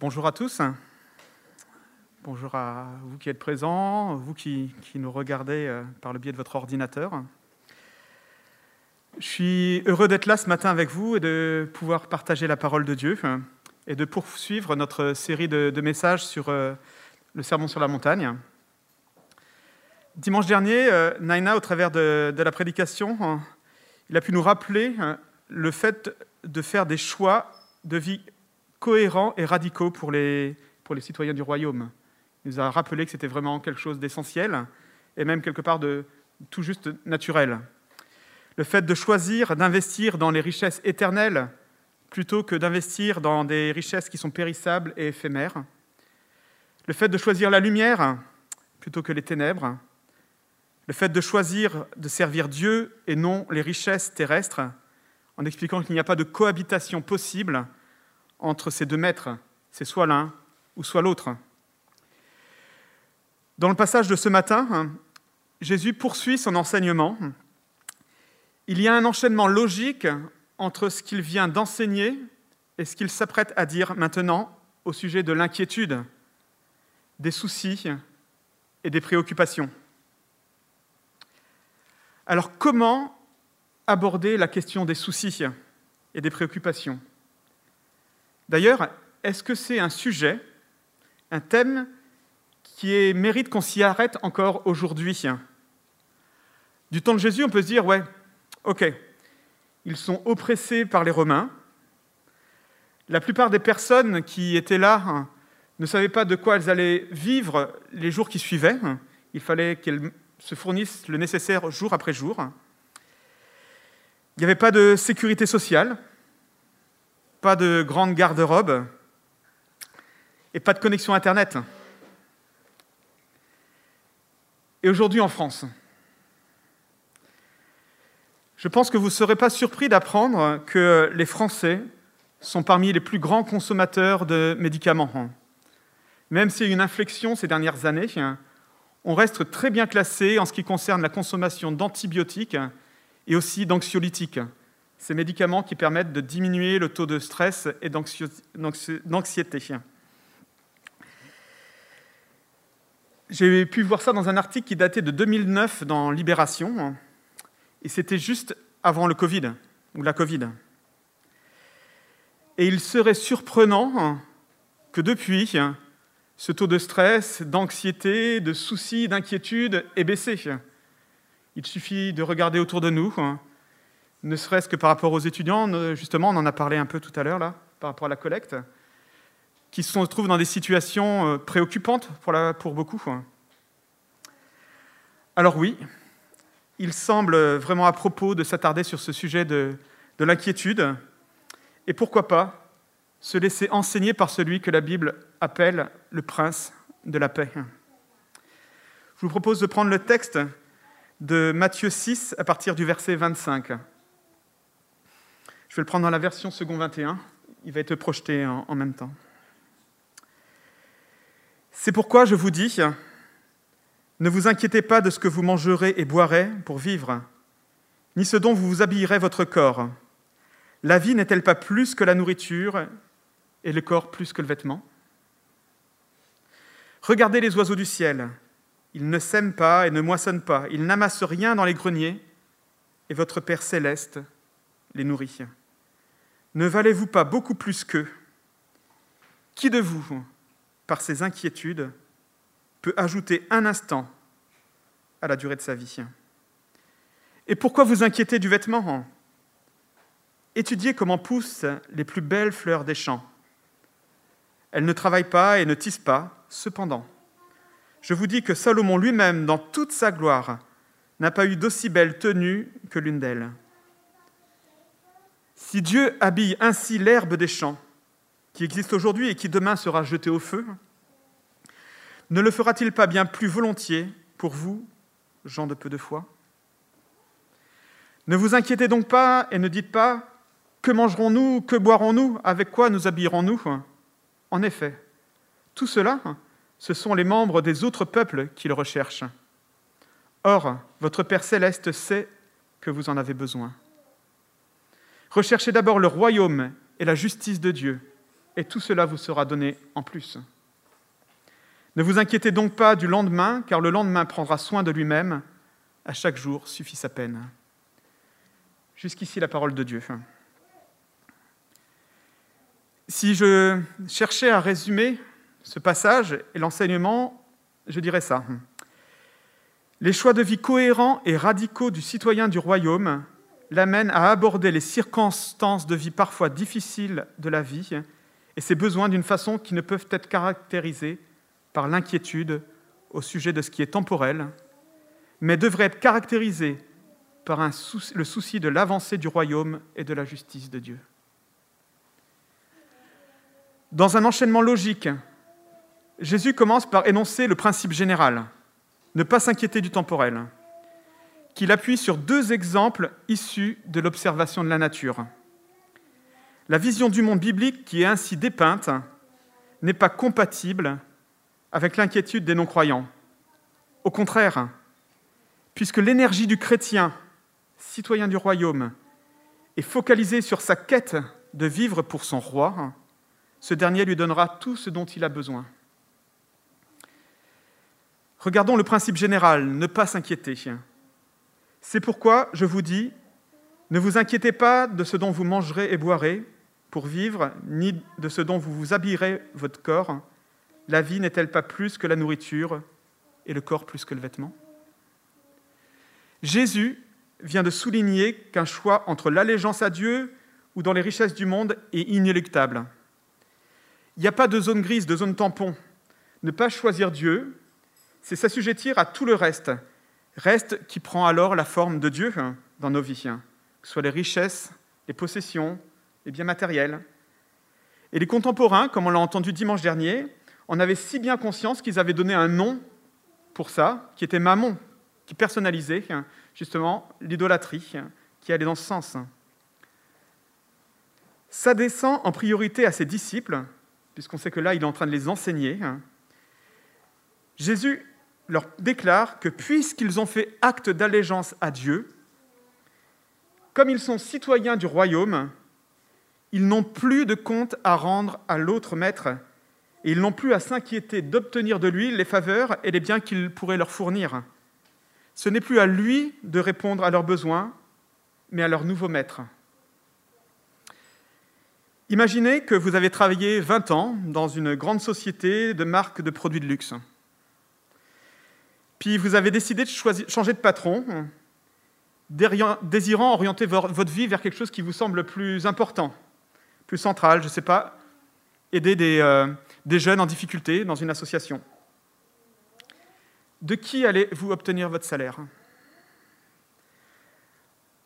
Bonjour à tous. Bonjour à vous qui êtes présents, vous qui, nous regardez euh, par le biais de votre ordinateur. Je suis heureux d'être là ce matin avec vous et de pouvoir partager la parole de Dieu euh, et de poursuivre notre série de, de messages sur euh, le Sermon sur la montagne. Dimanche dernier, Naina, au travers de, de la prédication, il a pu nous rappeler le fait de faire des choix de vie cohérents et radicaux pour les, pour citoyens du royaume. Il nous a rappelé que c'était vraiment quelque chose d'essentiel et même quelque part de tout juste naturel. Le fait de choisir d'investir dans les richesses éternelles plutôt que d'investir dans des richesses qui sont périssables et éphémères. Le fait de choisir la lumière plutôt que les ténèbres. Le fait de choisir de servir Dieu et non les richesses terrestres, en expliquant qu'il n'y a pas de cohabitation possible entre ces deux maîtres, c'est soit l'un ou soit l'autre. Dans le passage de ce matin, Jésus poursuit son enseignement. Il y a un enchaînement logique entre ce qu'il vient d'enseigner et ce qu'il s'apprête à dire maintenant au sujet de l'inquiétude, des soucis et des préoccupations. Alors comment aborder la question des soucis et des préoccupations? D'ailleurs, est-ce que c'est un sujet, un thème qui mérite qu'on s'y arrête encore aujourd'hui? Du temps de Jésus, on peut se dire, ouais, ok, ils sont oppressés par les Romains. La plupart des personnes qui étaient là hein, ne savaient pas de quoi elles allaient vivre les jours qui suivaient. Il fallait qu'elles se fournissent le nécessaire jour après jour. Il n'y avait pas de sécurité sociale pas de grande garde-robe et pas de connexion Internet. Et aujourd'hui en France, je pense que vous ne serez pas surpris d'apprendre que les Français sont parmi les plus grands consommateurs de médicaments. Même s'il y a eu une inflexion ces dernières années, on reste très bien classé en ce qui concerne la consommation d'antibiotiques et aussi d'anxiolytiques ces médicaments qui permettent de diminuer le taux de stress et d'anxiété. J'ai pu voir ça dans un article qui datait de 2009 dans Libération, et c'était juste avant le Covid, ou la Covid. Et il serait surprenant que depuis, ce taux de stress, d'anxiété, de soucis, d'inquiétude ait baissé. Il suffit de regarder autour de nous ne serait-ce que par rapport aux étudiants, justement, on en a parlé un peu tout à l'heure, là, par rapport à la collecte, qui se trouvent dans des situations euh, préoccupantes pour, beaucoup. Alors oui, il semble vraiment à propos de s'attarder sur ce sujet de, de l'inquiétude, et pourquoi pas se laisser enseigner par celui que la Bible appelle le prince de la paix. Je vous propose de prendre le texte de Matthieu 6 à partir du verset 25. Je vais le prendre dans la version second 21. Il va être projeté en, même temps. C'est pourquoi je vous dis, ne vous inquiétez pas de ce que vous mangerez et boirez pour vivre, ni ce dont vous vous habillerez votre corps. La vie n'est-elle pas plus que la nourriture et le corps plus que le vêtement? Regardez les oiseaux du ciel. Ils ne sèment pas et ne moissonnent pas. Ils n'amassent rien dans les greniers. Et votre Père céleste les nourrit. Ne valez-vous pas beaucoup plus qu'eux Qui de vous, par ses inquiétudes, peut ajouter un instant à la durée de sa vie? Et pourquoi vous inquiétez du vêtement? Étudiez comment poussent les plus belles fleurs des champs. Elles ne travaillent pas et ne tissent pas, cependant. Je vous dis que Salomon lui-même, dans toute sa gloire, n'a pas eu d'aussi belle tenue que l'une d'elles. Si Dieu habille ainsi l'herbe des champs, qui existe aujourd'hui et qui demain sera jetée au feu, ne le fera-t-il pas bien plus volontiers pour vous, gens de peu de foi? Ne vous inquiétez donc pas et ne dites pas que mangerons-nous, que boirons-nous, avec quoi nous habillerons-nous? En effet, tout cela, ce sont les membres des autres peuples qui le recherchent. Or, votre Père céleste sait que vous en avez besoin. Recherchez d'abord le royaume et la justice de Dieu, et tout cela vous sera donné en plus. Ne vous inquiétez donc pas du lendemain, car le lendemain prendra soin de lui-même. À chaque jour suffit sa peine. Jusqu'ici la parole de Dieu. Si je cherchais à résumer ce passage et l'enseignement, je dirais ça. Les choix de vie cohérents et radicaux du citoyen du royaume l'amènent à aborder les circonstances de vie parfois difficiles de la vie et ses besoins d'une façon qui ne peuvent être caractérisées par l'inquiétude au sujet de ce qui est temporel, mais devraient être caractérisées par le souci de l'avancée du royaume et de la justice de Dieu. Dans un enchaînement logique, Jésus commence par énoncer le principe général, ne pas s'inquiéter du temporel, qu'il appuie sur deux exemples issus de l'observation de la nature. La vision du monde biblique qui est ainsi dépeinte n'est pas compatible avec l'inquiétude des non-croyants. Au contraire, puisque l'énergie du chrétien, citoyen du royaume, est focalisée sur sa quête de vivre pour son roi, ce dernier lui donnera tout ce dont il a besoin. Regardons le principe général, ne pas s'inquiéter. C'est pourquoi je vous dis, ne vous inquiétez pas de ce dont vous mangerez et boirez pour vivre, ni de ce dont vous vous habillerez votre corps. La vie n'est-elle pas plus que la nourriture et le corps plus que le vêtement? Jésus vient de souligner qu'un choix entre l'allégeance à Dieu ou dans les richesses du monde est inéluctable. Il n'y a pas de zone grise, de zone tampon. Ne pas choisir Dieu, c'est s'assujettir à tout le reste, reste qui prend alors la forme de Dieu hein, dans nos vies, hein, que ce soit les richesses, les possessions, les biens matériels. Et les contemporains, comme on l'a entendu dimanche dernier, en avaient si bien conscience qu'ils avaient donné un nom pour ça, qui était Mammon, qui personnalisait hein, justement l'idolâtrie, qui allait dans ce sens. Ça descend en priorité à ses disciples, puisqu'on sait que là, il est en train de les enseigner. Jésus leur déclare que puisqu'ils ont fait acte d'allégeance à Dieu, comme ils sont citoyens du royaume, ils n'ont plus de compte à rendre à l'autre maître, et ils n'ont plus à s'inquiéter d'obtenir de lui les faveurs et les biens qu'il pourrait leur fournir. Ce n'est plus à lui de répondre à leurs besoins, mais à leur nouveau maître. Imaginez que vous avez travaillé 20 ans dans une grande société de marques de produits de luxe. Puis vous avez décidé de changer de patron, désirant orienter votre vie vers quelque chose qui vous semble plus important, plus central, je ne sais pas, aider des, euh, des jeunes en difficulté dans une association. De qui allez-vous obtenir votre salaire?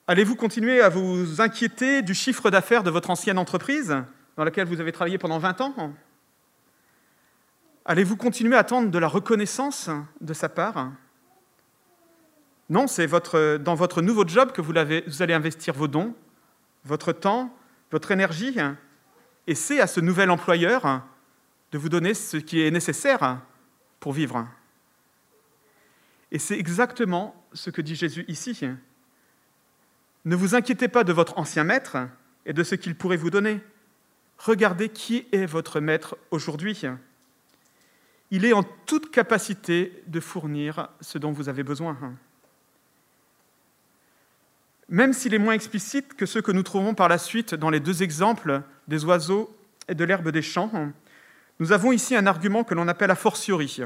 Allez-vous continuer à vous inquiéter du chiffre d'affaires de votre ancienne entreprise dans laquelle vous avez travaillé pendant 20 ans? Allez-vous continuer à attendre de la reconnaissance de sa part? Non, c'est dans votre nouveau job que vous, allez investir vos dons, votre temps, votre énergie, et c'est à ce nouvel employeur de vous donner ce qui est nécessaire pour vivre. Et c'est exactement ce que dit Jésus ici. Ne vous inquiétez pas de votre ancien maître et de ce qu'il pourrait vous donner. Regardez qui est votre maître aujourd'hui. Il est en toute capacité de fournir ce dont vous avez besoin. Même s'il est moins explicite que ceux que nous trouvons par la suite dans les deux exemples des oiseaux et de l'herbe des champs, nous avons ici un argument que l'on appelle a fortiori.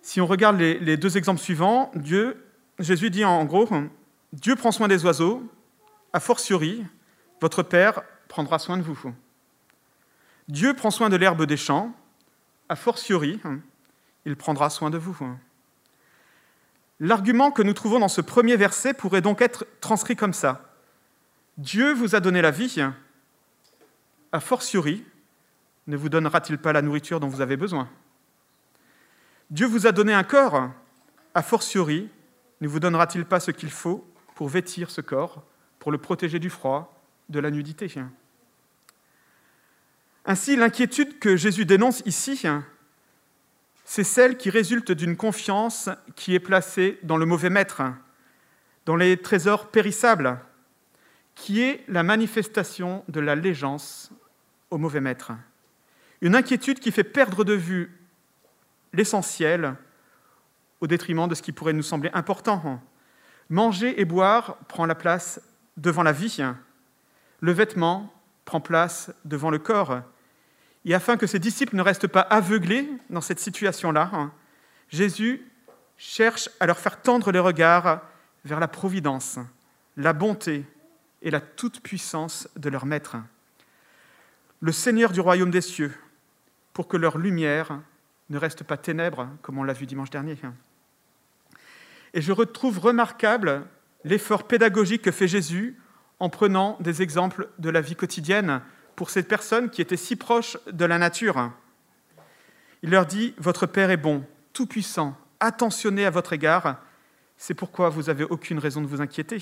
Si on regarde les, deux exemples suivants, Dieu, Jésus dit en gros, Dieu prend soin des oiseaux, a fortiori, votre Père prendra soin de vous. Dieu prend soin de l'herbe des champs, a fortiori, il prendra soin de vous. L'argument que nous trouvons dans ce premier verset pourrait donc être transcrit comme ça. Dieu vous a donné la vie, a fortiori, ne vous donnera-t-il pas la nourriture dont vous avez besoin? Dieu vous a donné un corps, a fortiori, ne vous donnera-t-il pas ce qu'il faut pour vêtir ce corps, pour le protéger du froid, de la nudité? Ainsi, l'inquiétude que Jésus dénonce ici, c'est celle qui résulte d'une confiance qui est placée dans le mauvais maître, dans les trésors périssables, qui est la manifestation de l'allégeance au mauvais maître. Une inquiétude qui fait perdre de vue l'essentiel au détriment de ce qui pourrait nous sembler important. Manger et boire prend la place devant la vie. Le vêtement prend place devant le corps. Et afin que ses disciples ne restent pas aveuglés dans cette situation-là, Jésus cherche à leur faire tendre les regards vers la providence, la bonté et la toute-puissance de leur Maître, le Seigneur du royaume des cieux, pour que leur lumière ne reste pas ténèbres, comme on l'a vu dimanche dernier. Et je retrouve remarquable l'effort pédagogique que fait Jésus en prenant des exemples de la vie quotidienne pour ces personnes qui étaient si proches de la nature. Il leur dit, Votre Père est bon, tout-puissant, attentionné à votre égard, c'est pourquoi vous n'avez aucune raison de vous inquiéter.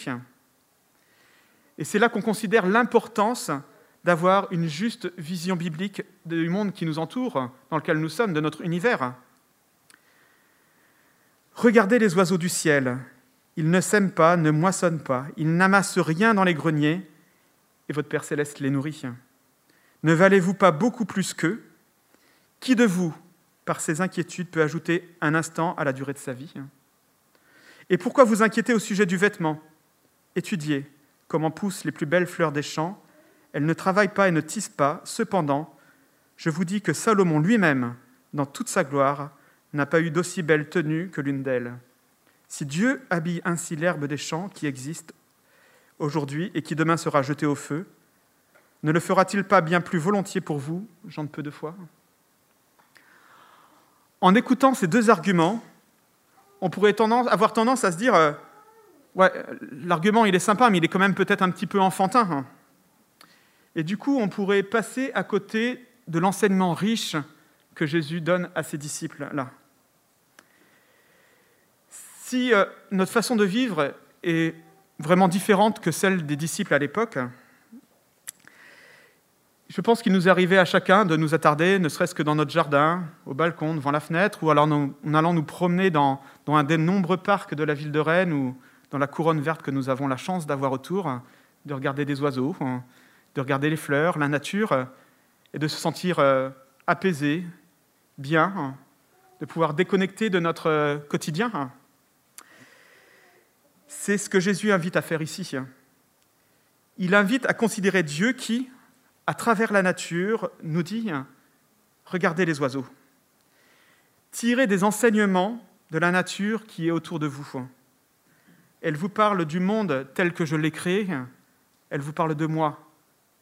Et c'est là qu'on considère l'importance d'avoir une juste vision biblique du monde qui nous entoure, dans lequel nous sommes, de notre univers. Regardez les oiseaux du ciel. Ils ne sèment pas, ne moissonnent pas, ils n'amassent rien dans les greniers, et votre Père céleste les nourrit. Ne valez-vous pas beaucoup plus qu'eux? Qui de vous, par ses inquiétudes, peut ajouter un instant à la durée de sa vie? Et pourquoi vous inquiétez au sujet du vêtement? Étudiez comment poussent les plus belles fleurs des champs. Elles ne travaillent pas et ne tissent pas. Cependant, je vous dis que Salomon lui-même, dans toute sa gloire, n'a pas eu d'aussi belle tenue que l'une d'elles. Si Dieu habille ainsi l'herbe des champs qui existe aujourd'hui et qui demain sera jetée au feu, ne le fera-t-il pas bien plus volontiers pour vous, gens de peu de foi? En écoutant ces deux arguments, on pourrait avoir tendance à se dire euh, ouais, l'argument il est sympa, mais il est quand même peut-être un petit peu enfantin. Hein. Et du coup, on pourrait passer à côté de l'enseignement riche que Jésus donne à ses disciples là. Si euh, notre façon de vivre est vraiment différente que celle des disciples à l'époque, je pense qu'il nous arrivé à chacun de nous attarder, ne serait-ce que dans notre jardin, au balcon, devant la fenêtre, ou alors en allant nous promener dans, un des nombreux parcs de la ville de Rennes ou dans la couronne verte que nous avons la chance d'avoir autour, de regarder des oiseaux, de regarder les fleurs, la nature, et de se sentir euh, apaisé, bien, de pouvoir déconnecter de notre euh, quotidien. Hein. C'est ce que Jésus invite à faire ici. Il invite à considérer Dieu qui, à travers la nature, nous dit, regardez les oiseaux. Tirez des enseignements de la nature qui est autour de vous. Elle vous parle du monde tel que je l'ai créé, elle vous parle de moi,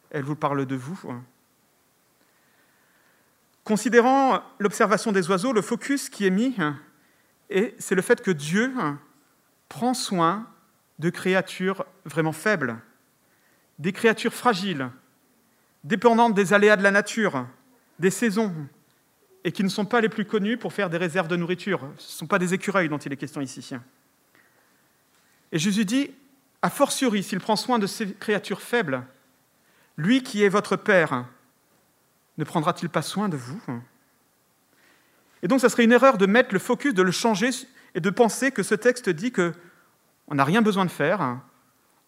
elle vous parle de vous. Considérant l'observation des oiseaux, le focus qui est mis, c'est le fait que Dieu prend soin de créatures vraiment faibles, des créatures fragiles, dépendantes des aléas de la nature, des saisons, et qui ne sont pas les plus connues pour faire des réserves de nourriture. Ce ne sont pas des écureuils dont il est question ici. Et Jésus dit, a fortiori, s'il prend soin de ces créatures faibles, lui qui est votre Père, ne prendra-t-il pas soin de vous? Et donc, ça serait une erreur de mettre le focus, de le changer et de penser que ce texte dit que on n'a rien besoin de faire,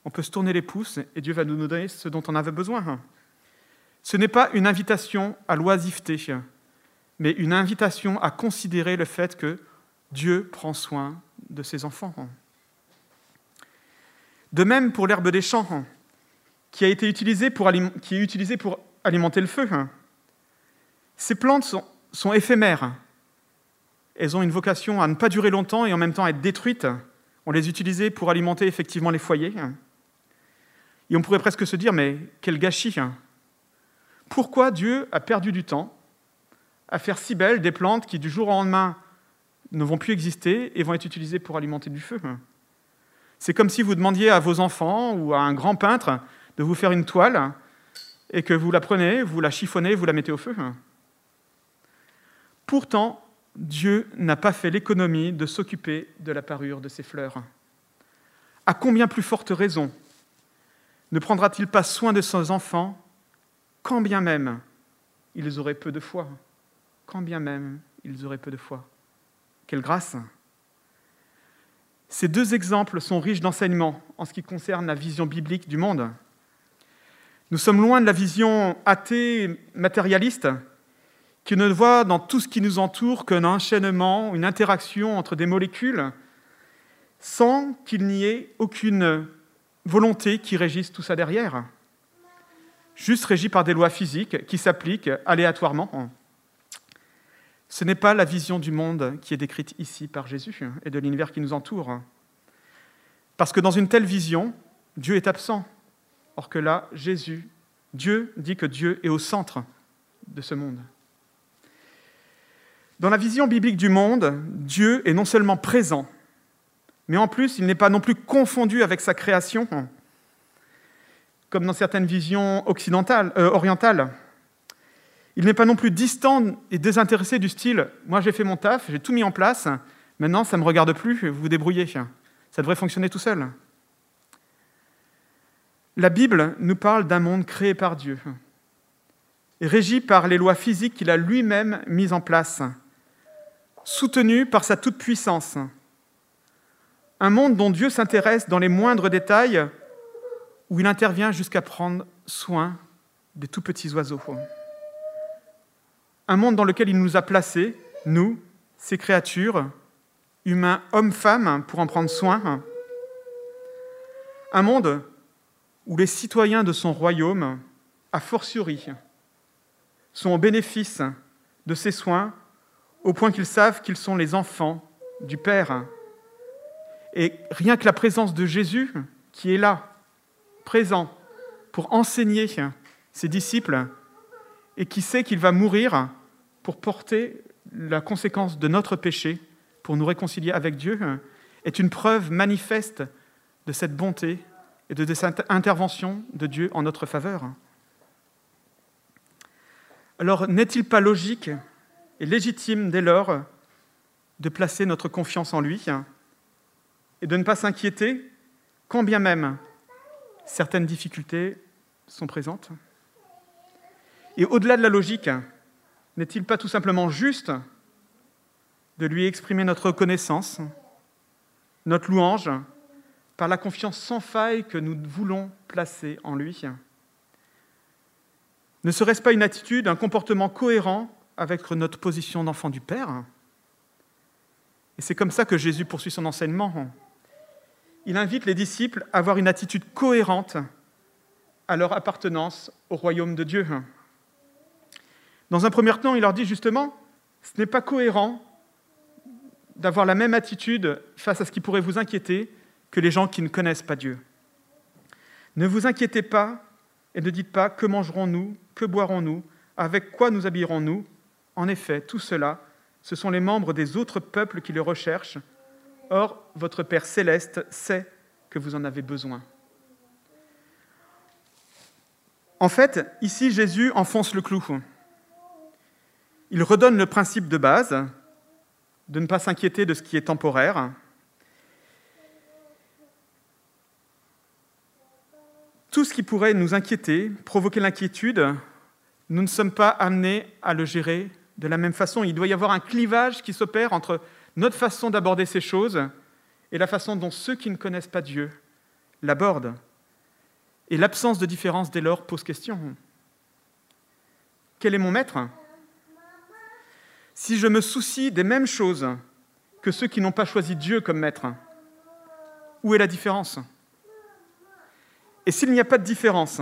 on peut se tourner les pouces et Dieu va nous donner ce dont on avait besoin. Ce n'est pas une invitation à l'oisiveté, mais une invitation à considérer le fait que Dieu prend soin de ses enfants. De même pour l'herbe des champs, qui, est utilisée pour alimenter le feu. Ces plantes sont éphémères. Elles ont une vocation à ne pas durer longtemps et en même temps à être détruites. On les utilisait pour alimenter effectivement les foyers. Et on pourrait presque se dire, mais quel gâchis Pourquoi Dieu a perdu du temps à faire si belles des plantes qui du jour au lendemain ne vont plus exister et vont être utilisées pour alimenter du feu? C'est comme si vous demandiez à vos enfants ou à un grand peintre de vous faire une toile et que vous la prenez, vous la chiffonnez, vous la mettez au feu. Pourtant, Dieu n'a pas fait l'économie de s'occuper de la parure de ces fleurs. À combien plus forte raison ne prendra-t-il pas soin de ses enfants quand bien même ils auraient peu de foi Quand bien même ils auraient peu de foi? Quelle grâce ces deux exemples sont riches d'enseignements en ce qui concerne la vision biblique du monde. Nous sommes loin de la vision athée, matérialiste, qui ne voit dans tout ce qui nous entoure qu'un enchaînement, une interaction entre des molécules, sans qu'il n'y ait aucune volonté qui régisse tout ça derrière, juste régi par des lois physiques qui s'appliquent aléatoirement. Ce n'est pas la vision du monde qui est décrite ici par Jésus et de l'univers qui nous entoure. Parce que dans une telle vision, Dieu est absent. Or que là, Jésus, Dieu dit que Dieu est au centre de ce monde. Dans la vision biblique du monde, Dieu est non seulement présent, mais en plus, il n'est pas non plus confondu avec sa création, comme dans certaines visions occidentales, euh, orientales. Il n'est pas non plus distant et désintéressé du style Moi j'ai fait mon taf, j'ai tout mis en place, maintenant ça ne me regarde plus, vous vous débrouillez. Ça devrait fonctionner tout seul. La Bible nous parle d'un monde créé par Dieu, régi par les lois physiques qu'il a lui-même mises en place, soutenu par sa toute-puissance un monde dont Dieu s'intéresse dans les moindres détails, où il intervient jusqu'à prendre soin des tout petits oiseaux. Un monde dans lequel il nous a placés, nous, ces créatures, humains, hommes, femmes, pour en prendre soin. Un monde où les citoyens de son royaume, a fortiori, sont au bénéfice de ses soins, au point qu'ils savent qu'ils sont les enfants du Père et rien que la présence de Jésus, qui est là, présent, pour enseigner ses disciples, et qui sait qu'il va mourir pour porter la conséquence de notre péché, pour nous réconcilier avec Dieu, est une preuve manifeste de cette bonté et de cette intervention de Dieu en notre faveur. Alors n'est-il pas logique et légitime dès lors de placer notre confiance en lui et de ne pas s'inquiéter quand bien même certaines difficultés sont présentes. Et au-delà de la logique, n'est-il pas tout simplement juste de lui exprimer notre reconnaissance, notre louange, par la confiance sans faille que nous voulons placer en lui? Ne serait-ce pas une attitude, un comportement cohérent avec notre position d'enfant du Père Et c'est comme ça que Jésus poursuit son enseignement il invite les disciples à avoir une attitude cohérente à leur appartenance au royaume de Dieu. Dans un premier temps, il leur dit justement, ce n'est pas cohérent d'avoir la même attitude face à ce qui pourrait vous inquiéter que les gens qui ne connaissent pas Dieu. Ne vous inquiétez pas et ne dites pas que mangerons-nous, que boirons-nous, avec quoi nous habillerons-nous. En effet, tout cela, ce sont les membres des autres peuples qui le recherchent Or, votre Père céleste sait que vous en avez besoin. En fait, ici, Jésus enfonce le clou. Il redonne le principe de base de ne pas s'inquiéter de ce qui est temporaire. Tout ce qui pourrait nous inquiéter, provoquer l'inquiétude, nous ne sommes pas amenés à le gérer de la même façon. Il doit y avoir un clivage qui s'opère entre notre façon d'aborder ces choses et la façon dont ceux qui ne connaissent pas Dieu l'abordent. Et l'absence de différence dès lors pose question. Quel est mon maître? Si je me soucie des mêmes choses que ceux qui n'ont pas choisi Dieu comme maître, où est la différence? Et s'il n'y a pas de différence,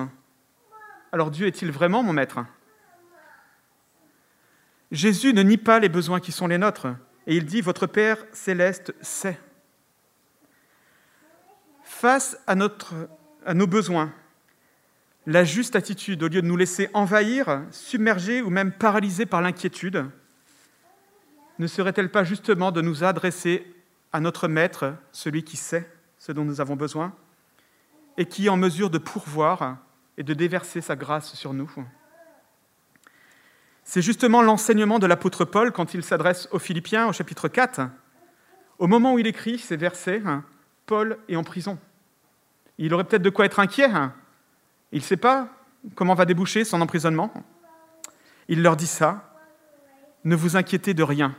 alors Dieu est-il vraiment mon maître? Jésus ne nie pas les besoins qui sont les nôtres. Et il dit, votre Père céleste sait. Face à, nos besoins, la juste attitude, au lieu de nous laisser envahir, submerger ou même paralyser par l'inquiétude, ne serait-elle pas justement de nous adresser à notre Maître, celui qui sait ce dont nous avons besoin, et qui est en mesure de pourvoir et de déverser sa grâce sur nous? C'est justement l'enseignement de l'apôtre Paul quand il s'adresse aux Philippiens au chapitre 4. Au moment où il écrit ces versets, Paul est en prison. Il aurait peut-être de quoi être inquiet. Il ne sait pas comment va déboucher son emprisonnement. Il leur dit ça. Ne vous inquiétez de rien,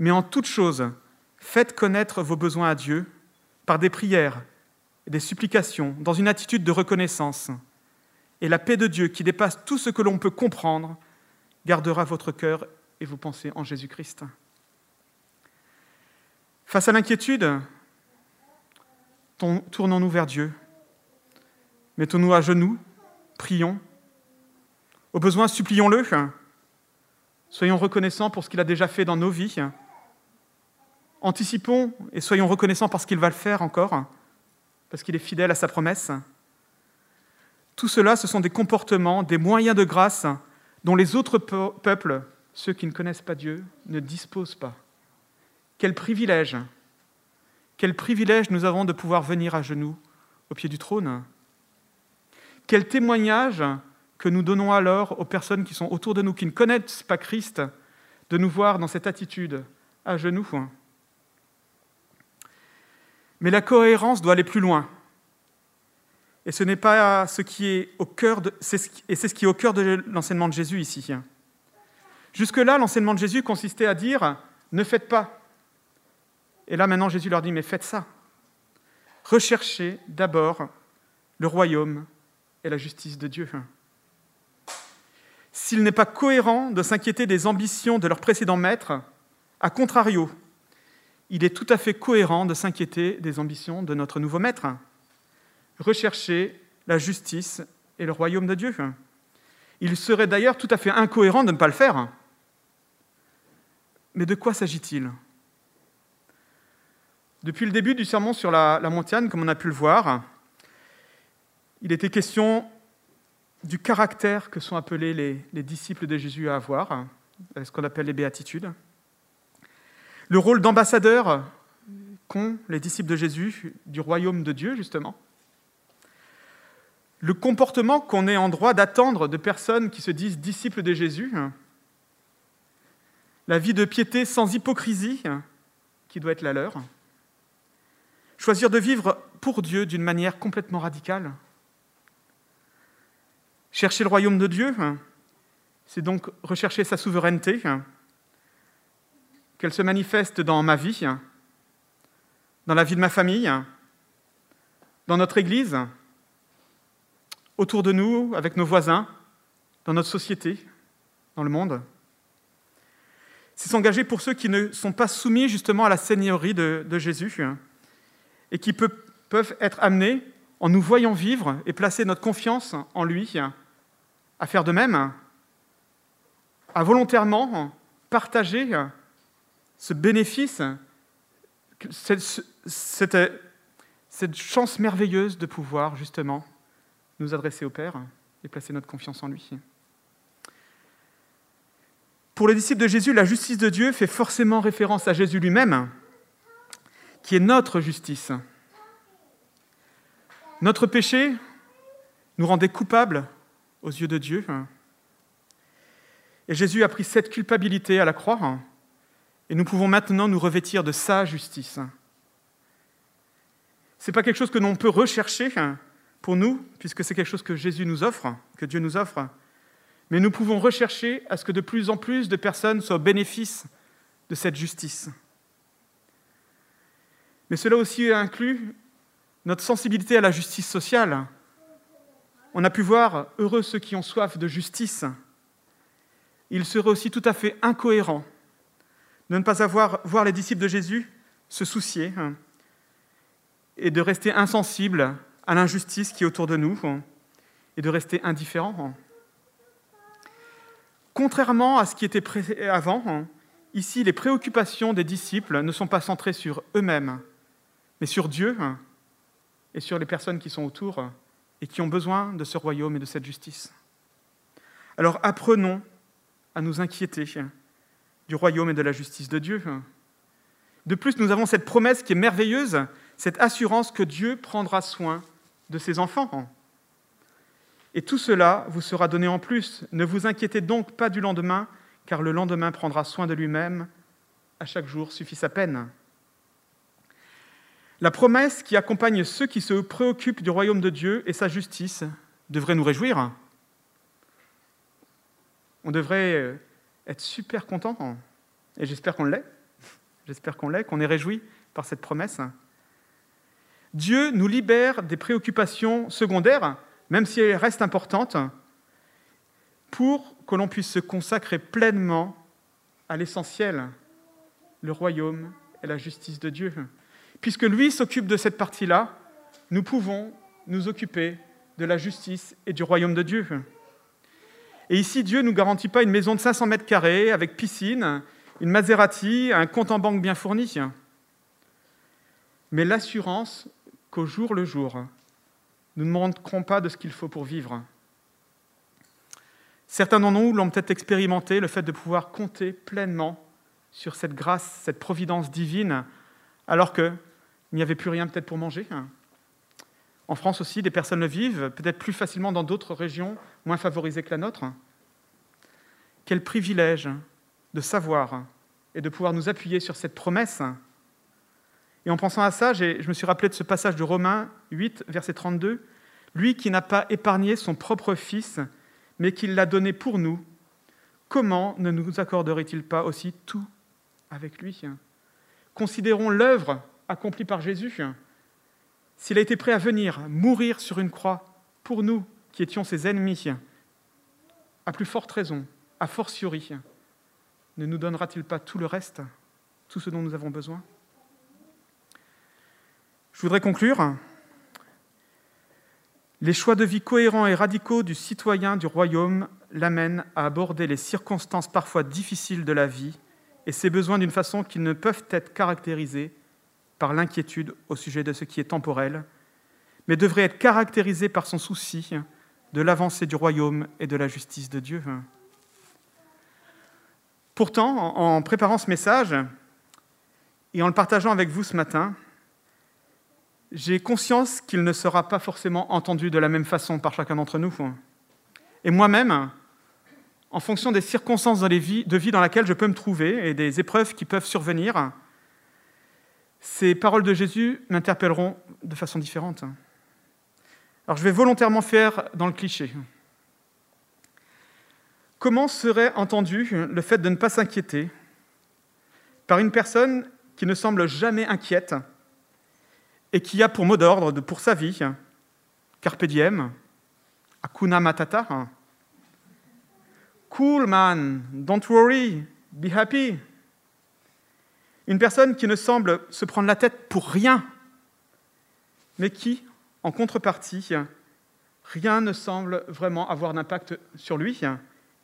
mais en toute chose, faites connaître vos besoins à Dieu par des prières et des supplications, dans une attitude de reconnaissance. et la paix de Dieu, qui dépasse tout ce que l'on peut comprendre, gardera votre cœur et vos pensées en Jésus-Christ. Face à l'inquiétude, tournons-nous vers Dieu. Mettons-nous à genoux, prions. Au besoin, supplions-le. Soyons reconnaissants pour ce qu'il a déjà fait dans nos vies. Anticipons et soyons reconnaissants parce qu'il va le faire encore, parce qu'il est fidèle à sa promesse. Tout cela, ce sont des comportements, des moyens de grâce dont les autres peuples, ceux qui ne connaissent pas Dieu, ne disposent pas. Quel privilège Quel privilège nous avons de pouvoir venir à genoux au pied du trône Quel témoignage que nous donnons alors aux personnes qui sont autour de nous, qui ne connaissent pas Christ, de nous voir dans cette attitude, à genoux. Mais la cohérence doit aller plus loin. Et ce n'est pas ce qui est au cœur de, et c'est ce qui est au cœur de l'enseignement de Jésus ici. Jusque-là, l'enseignement de Jésus consistait à dire ne faites pas. Et là, maintenant, Jésus leur dit mais faites ça. Recherchez d'abord le royaume et la justice de Dieu s'il n'est pas cohérent de s'inquiéter des ambitions de leur précédent maître, à contrario, il est tout à fait cohérent de s'inquiéter des ambitions de notre nouveau maître. Rechercher la justice et le royaume de Dieu. Il serait d'ailleurs tout à fait incohérent de ne pas le faire. Mais de quoi s'agit-il? Depuis le début du sermon sur la, montagne, comme on a pu le voir, il était question du caractère que sont appelés les, disciples de Jésus à avoir, ce qu'on appelle les béatitudes. Le rôle d'ambassadeur qu'ont les disciples de Jésus du royaume de Dieu, justement. Le comportement qu'on est en droit d'attendre de personnes qui se disent disciples de Jésus. La vie de piété sans hypocrisie qui doit être la leur. Choisir de vivre pour Dieu d'une manière complètement radicale. Chercher le royaume de Dieu, c'est donc rechercher sa souveraineté, qu'elle se manifeste dans ma vie, dans la vie de ma famille, dans notre Église, autour de nous, avec nos voisins, dans notre société, dans le monde. C'est s'engager pour ceux qui ne sont pas soumis justement à la seigneurie de, Jésus et qui peuvent être amenés en nous voyant vivre et placer notre confiance en lui, à faire de même, à volontairement partager ce bénéfice, cette, cette, chance merveilleuse de pouvoir justement nous adresser au Père et placer notre confiance en lui. Pour les disciples de Jésus, la justice de Dieu fait forcément référence à Jésus lui-même, qui est notre justice. Notre péché nous rendait coupables aux yeux de Dieu. Et Jésus a pris cette culpabilité à la croix, et nous pouvons maintenant nous revêtir de sa justice. Ce n'est pas quelque chose que l'on peut rechercher pour nous, puisque c'est quelque chose que Jésus nous offre, que Dieu nous offre, mais nous pouvons rechercher à ce que de plus en plus de personnes soient au bénéfice de cette justice. Mais cela aussi inclut notre sensibilité à la justice sociale. On a pu voir, heureux ceux qui ont soif de justice, il serait aussi tout à fait incohérent de ne pas avoir, voir les disciples de Jésus se soucier hein, et de rester insensibles à l'injustice qui est autour de nous hein, et de rester indifférents. Contrairement à ce qui était avant, hein, ici les préoccupations des disciples ne sont pas centrées sur eux-mêmes, mais sur Dieu et sur les personnes qui sont autour et qui ont besoin de ce royaume et de cette justice. Alors apprenons à nous inquiéter du royaume et de la justice de Dieu. De plus, nous avons cette promesse qui est merveilleuse, cette assurance que Dieu prendra soin de ses enfants. Et tout cela vous sera donné en plus. Ne vous inquiétez donc pas du lendemain, car le lendemain prendra soin de lui-même. À chaque jour suffit sa peine. La promesse qui accompagne ceux qui se préoccupent du royaume de Dieu et sa justice devrait nous réjouir. On devrait euh, être super content, et j'espère qu'on l'est. J'espère qu'on l'est, qu'on est réjoui par cette promesse. Dieu nous libère des préoccupations secondaires même si elle reste importante, pour que l'on puisse se consacrer pleinement à l'essentiel, le royaume et la justice de Dieu. Puisque lui s'occupe de cette partie-là, nous pouvons nous occuper de la justice et du royaume de Dieu. Et ici, Dieu ne nous garantit pas une maison de 500 mètres carrés avec piscine, une Maserati, un compte en banque bien fourni, mais l'assurance qu'au jour le jour, nous ne manquerons pas de ce qu'il faut pour vivre. Certains d'entre nous l'ont peut-être expérimenté, le fait de pouvoir compter pleinement sur cette grâce, cette providence divine, alors qu'il n'y avait plus rien peut-être pour manger. En France aussi, des personnes le vivent, peut-être plus facilement dans d'autres régions moins favorisées que la nôtre. Quel privilège de savoir et de pouvoir nous appuyer sur cette promesse. Et en pensant à ça, je me suis rappelé de ce passage de Romains 8, verset 32. Lui qui n'a pas épargné son propre Fils, mais qui l'a donné pour nous, comment ne nous accorderait-il pas aussi tout avec lui? Considérons l'œuvre accomplie par Jésus. S'il a été prêt à venir mourir sur une croix pour nous qui étions ses ennemis, à plus forte raison, à fortiori, ne nous donnera-t-il pas tout le reste, tout ce dont nous avons besoin? Je voudrais conclure. Les choix de vie cohérents et radicaux du citoyen du royaume l'amènent à aborder les circonstances parfois difficiles de la vie et ses besoins d'une façon qui ne peuvent être caractérisés par l'inquiétude au sujet de ce qui est temporel, mais devrait être caractérisé par son souci de l'avancée du royaume et de la justice de Dieu. Pourtant, en préparant ce message et en le partageant avec vous ce matin, j'ai conscience qu'il ne sera pas forcément entendu de la même façon par chacun d'entre nous. Et moi-même, en fonction des circonstances de vie dans lesquelles je peux me trouver et des épreuves qui peuvent survenir, ces paroles de Jésus m'interpelleront de façon différente. Alors je vais volontairement faire dans le cliché. Comment serait entendu le fait de ne pas s'inquiéter par une personne qui ne semble jamais inquiète et qui a pour mot d'ordre pour sa vie Carpe diem, Akuna Matata, Cool man, don't worry, be happy, une personne qui ne semble se prendre la tête pour rien, mais qui, en contrepartie, rien ne semble vraiment avoir d'impact sur lui.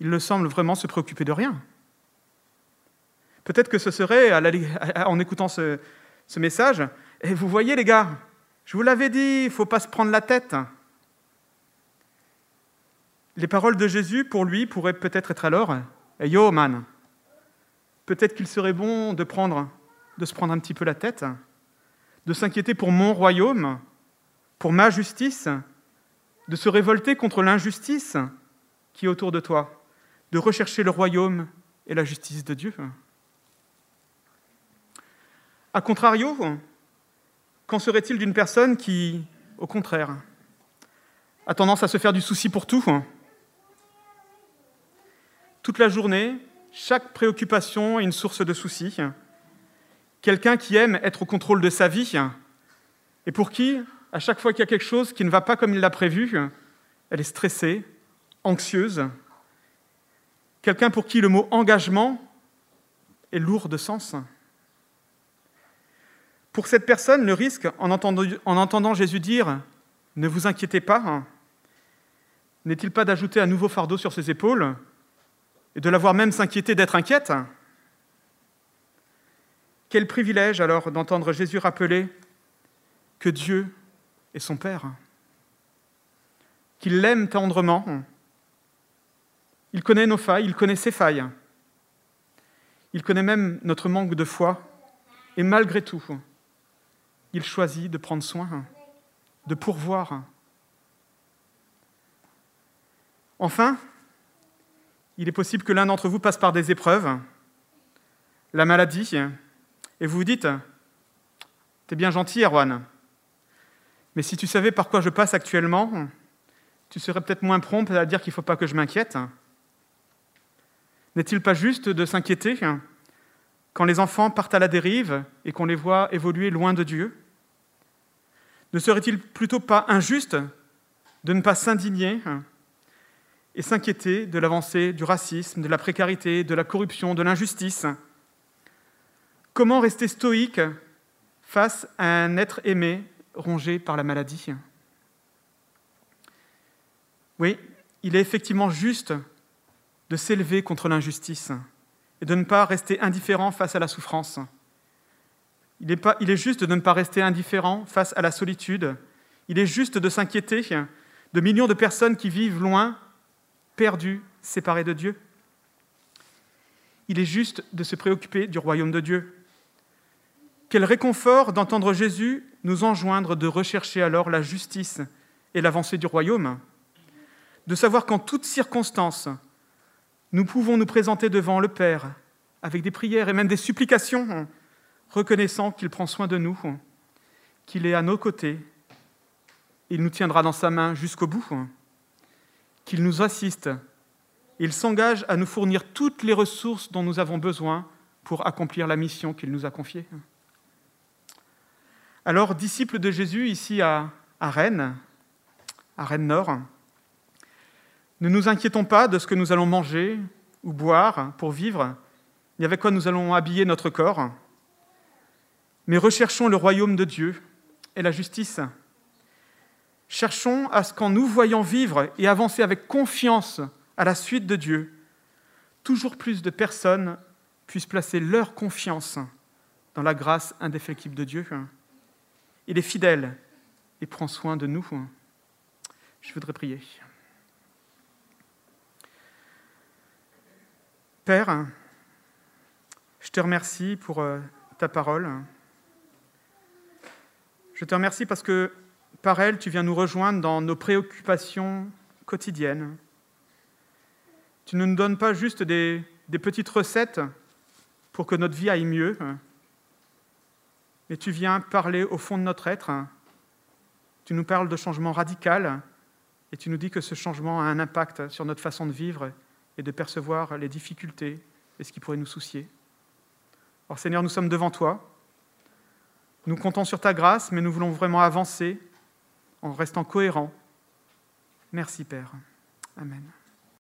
Il ne semble vraiment se préoccuper de rien. Peut-être que ce serait, en écoutant ce, message, et vous voyez les gars, je vous l'avais dit, il ne faut pas se prendre la tête. Les paroles de Jésus, pour lui, pourraient peut-être être alors, hey yo man, peut-être qu'il serait bon de, prendre, de se prendre un petit peu la tête, de s'inquiéter pour mon royaume, pour ma justice, de se révolter contre l'injustice qui est autour de toi, de rechercher le royaume et la justice de Dieu. A contrario, qu'en serait-il d'une personne qui, au contraire, a tendance à se faire du souci pour tout Toute la journée, chaque préoccupation est une source de soucis. Quelqu'un qui aime être au contrôle de sa vie et pour qui, à chaque fois qu'il y a quelque chose qui ne va pas comme il l'a prévu, elle est stressée, anxieuse. Quelqu'un pour qui le mot engagement est lourd de sens. Pour cette personne, le risque, en entendant, en entendant Jésus dire Ne vous inquiétez pas, n'est-il pas d'ajouter un nouveau fardeau sur ses épaules et de la voir même s'inquiéter d'être inquiète? Quel privilège alors d'entendre Jésus rappeler que Dieu est son Père, qu'il l'aime tendrement, il connaît nos failles, il connaît ses failles, il connaît même notre manque de foi, et malgré tout, il choisit de prendre soin, de pourvoir. Enfin, il est possible que l'un d'entre vous passe par des épreuves, la maladie, et vous vous dites T'es bien gentil, Erwan, mais si tu savais par quoi je passe actuellement, tu serais peut-être moins prompt à dire qu'il ne faut pas que je m'inquiète. N'est-il pas juste de s'inquiéter quand les enfants partent à la dérive et qu'on les voit évoluer loin de Dieu? Ne serait-il plutôt pas injuste de ne pas s'indigner et s'inquiéter de l'avancée du racisme, de la précarité, de la corruption, de l'injustice? Comment rester stoïque face à un être aimé rongé par la maladie? Oui, il est effectivement juste de s'élever contre l'injustice et de ne pas rester indifférent face à la souffrance. Il est, juste de ne pas rester indifférent face à la solitude. Il est juste de s'inquiéter de millions de personnes qui vivent loin, perdues, séparées de Dieu. Il est juste de se préoccuper du royaume de Dieu. Quel réconfort d'entendre Jésus nous enjoindre de rechercher alors la justice et l'avancée du royaume, de savoir qu'en toutes circonstances, nous pouvons nous présenter devant le Père avec des prières et même des supplications, reconnaissant qu'il prend soin de nous, qu'il est à nos côtés, il nous tiendra dans sa main jusqu'au bout, qu'il nous assiste, il s'engage à nous fournir toutes les ressources dont nous avons besoin pour accomplir la mission qu'il nous a confiée. Alors, disciples de Jésus ici à, Rennes, à Rennes Nord, ne nous inquiétons pas de ce que nous allons manger ou boire pour vivre, ni avec quoi nous allons habiller notre corps, mais recherchons le royaume de Dieu et la justice. Cherchons à ce qu'en nous voyant vivre et avancer avec confiance à la suite de Dieu, toujours plus de personnes puissent placer leur confiance dans la grâce indéfectible de Dieu. Il est fidèle et prend soin de nous. Je voudrais prier. Père, je te remercie pour euh, ta parole. Je te remercie parce que par elle, tu viens nous rejoindre dans nos préoccupations quotidiennes. Tu ne nous donnes pas juste des, petites recettes pour que notre vie aille mieux, mais tu viens parler au fond de notre être. Tu nous parles de changement radical et tu nous dis que ce changement a un impact sur notre façon de vivre et de percevoir les difficultés et ce qui pourrait nous soucier. Alors Seigneur, nous sommes devant toi. Nous comptons sur ta grâce, mais nous voulons vraiment avancer en restant cohérents. Merci Père. Amen.